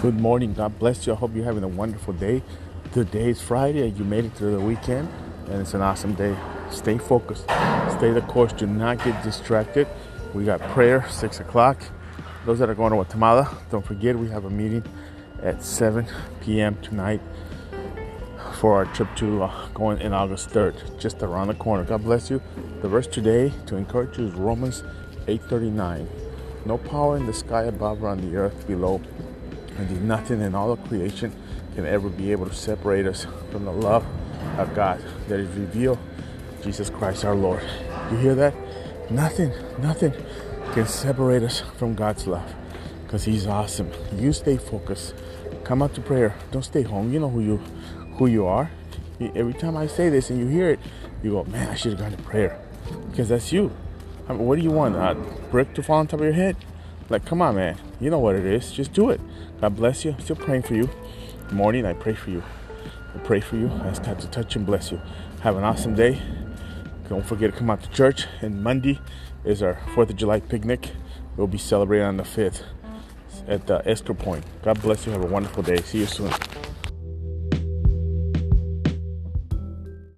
Good morning. God bless you. I hope you're having a wonderful day. Today is Friday and you made it through the weekend, and it's an awesome day. Stay focused, stay the course. Do not get distracted. We got prayer six o'clock. Those that are going to Guatemala, don't forget we have a meeting at 7 p.m. tonight for our trip to uh, going in August 3rd, just around the corner. God bless you. The verse today to encourage you is Romans 8:39. No power in the sky above or on the earth below and nothing in all of creation can ever be able to separate us from the love of God that is revealed Jesus Christ our Lord. You hear that? Nothing, nothing can separate us from God's love because He's awesome. You stay focused. Come out to prayer. Don't stay home. You know who you who you are. Every time I say this and you hear it, you go, man, I should have gone to prayer because that's you. I mean, what do you want? A brick to fall on top of your head? Like, come on, man. You know what it is. Just do it. God bless you. I'm still praying for you. Morning, I pray for you. I pray for you. I ask God to touch and bless you. Have an awesome day. Don't forget to come out to church. And Monday is our 4th of July picnic. We'll be celebrating on the 5th at the Esker Point. God bless you. Have a wonderful day. See you soon.